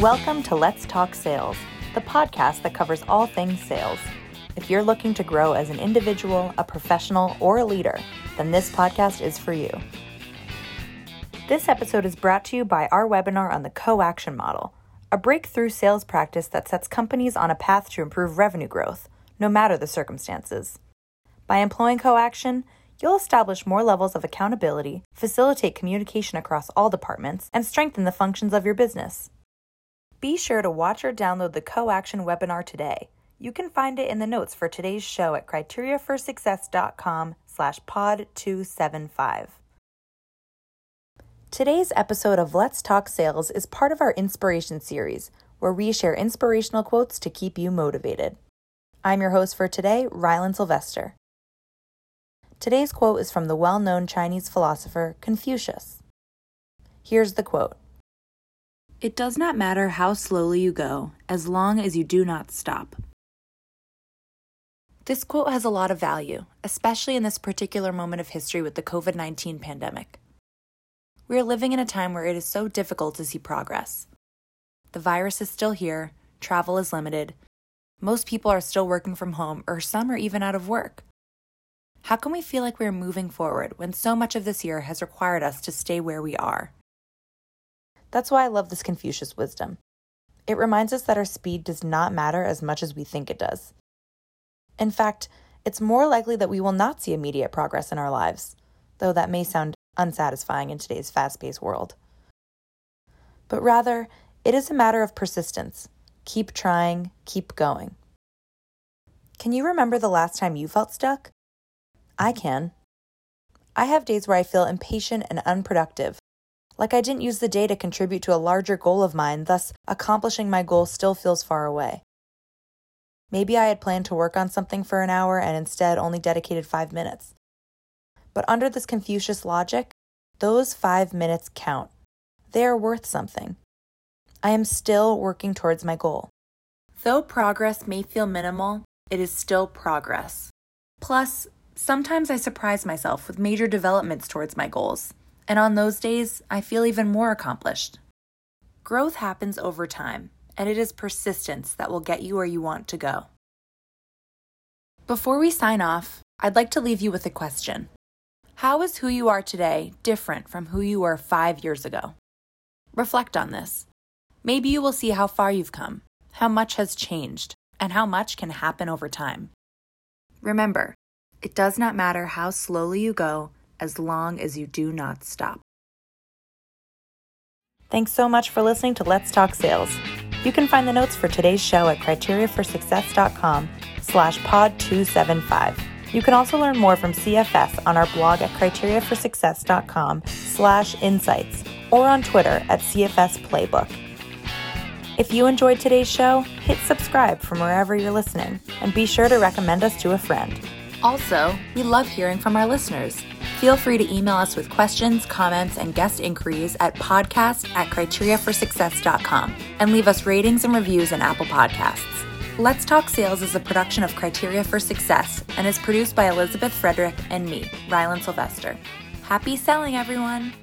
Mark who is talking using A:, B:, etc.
A: Welcome to Let's Talk Sales, the podcast that covers all things sales. If you're looking to grow as an individual, a professional, or a leader, then this podcast is for you. This episode is brought to you by our webinar on the CoAction model, a breakthrough sales practice that sets companies on a path to improve revenue growth, no matter the circumstances. By employing CoAction, you'll establish more levels of accountability, facilitate communication across all departments, and strengthen the functions of your business. Be sure to watch or download the CoAction webinar today. You can find it in the notes for today's show at criteriaforsuccess.com slash pod 275. Today's episode of Let's Talk Sales is part of our inspiration series, where we share inspirational quotes to keep you motivated. I'm your host for today, Rylan Sylvester. Today's quote is from the well known Chinese philosopher Confucius. Here's the quote it does not matter how slowly you go, as long as you do not stop. This quote has a lot of value, especially in this particular moment of history with the COVID 19 pandemic. We are living in a time where it is so difficult to see progress. The virus is still here, travel is limited, most people are still working from home, or some are even out of work. How can we feel like we are moving forward when so much of this year has required us to stay where we are? That's why I love this Confucius wisdom. It reminds us that our speed does not matter as much as we think it does. In fact, it's more likely that we will not see immediate progress in our lives, though that may sound unsatisfying in today's fast paced world. But rather, it is a matter of persistence. Keep trying, keep going. Can you remember the last time you felt stuck? I can. I have days where I feel impatient and unproductive, like I didn't use the day to contribute to a larger goal of mine, thus, accomplishing my goal still feels far away. Maybe I had planned to work on something for an hour and instead only dedicated five minutes. But under this Confucius logic, those five minutes count. They are worth something. I am still working towards my goal. Though progress may feel minimal, it is still progress. Plus, sometimes I surprise myself with major developments towards my goals. And on those days, I feel even more accomplished. Growth happens over time, and it is persistence that will get you where you want to go. Before we sign off, I'd like to leave you with a question How is who you are today different from who you were five years ago? Reflect on this. Maybe you will see how far you've come, how much has changed, and how much can happen over time. Remember, it does not matter how slowly you go as long as you do not stop. Thanks so much for listening to Let's Talk Sales. You can find the notes for today's show at criteriaforsuccess.com slash pod 275. You can also learn more from CFS on our blog at criteriaforsuccess.com slash insights or on Twitter at CFS Playbook. If you enjoyed today's show, hit subscribe from wherever you're listening and be sure to recommend us to a friend. Also, we love hearing from our listeners. Feel free to email us with questions, comments, and guest inquiries at podcast at criteriaforsuccess.com and leave us ratings and reviews in Apple Podcasts. Let's Talk Sales is a production of Criteria for Success and is produced by Elizabeth Frederick and me, Rylan Sylvester. Happy selling, everyone!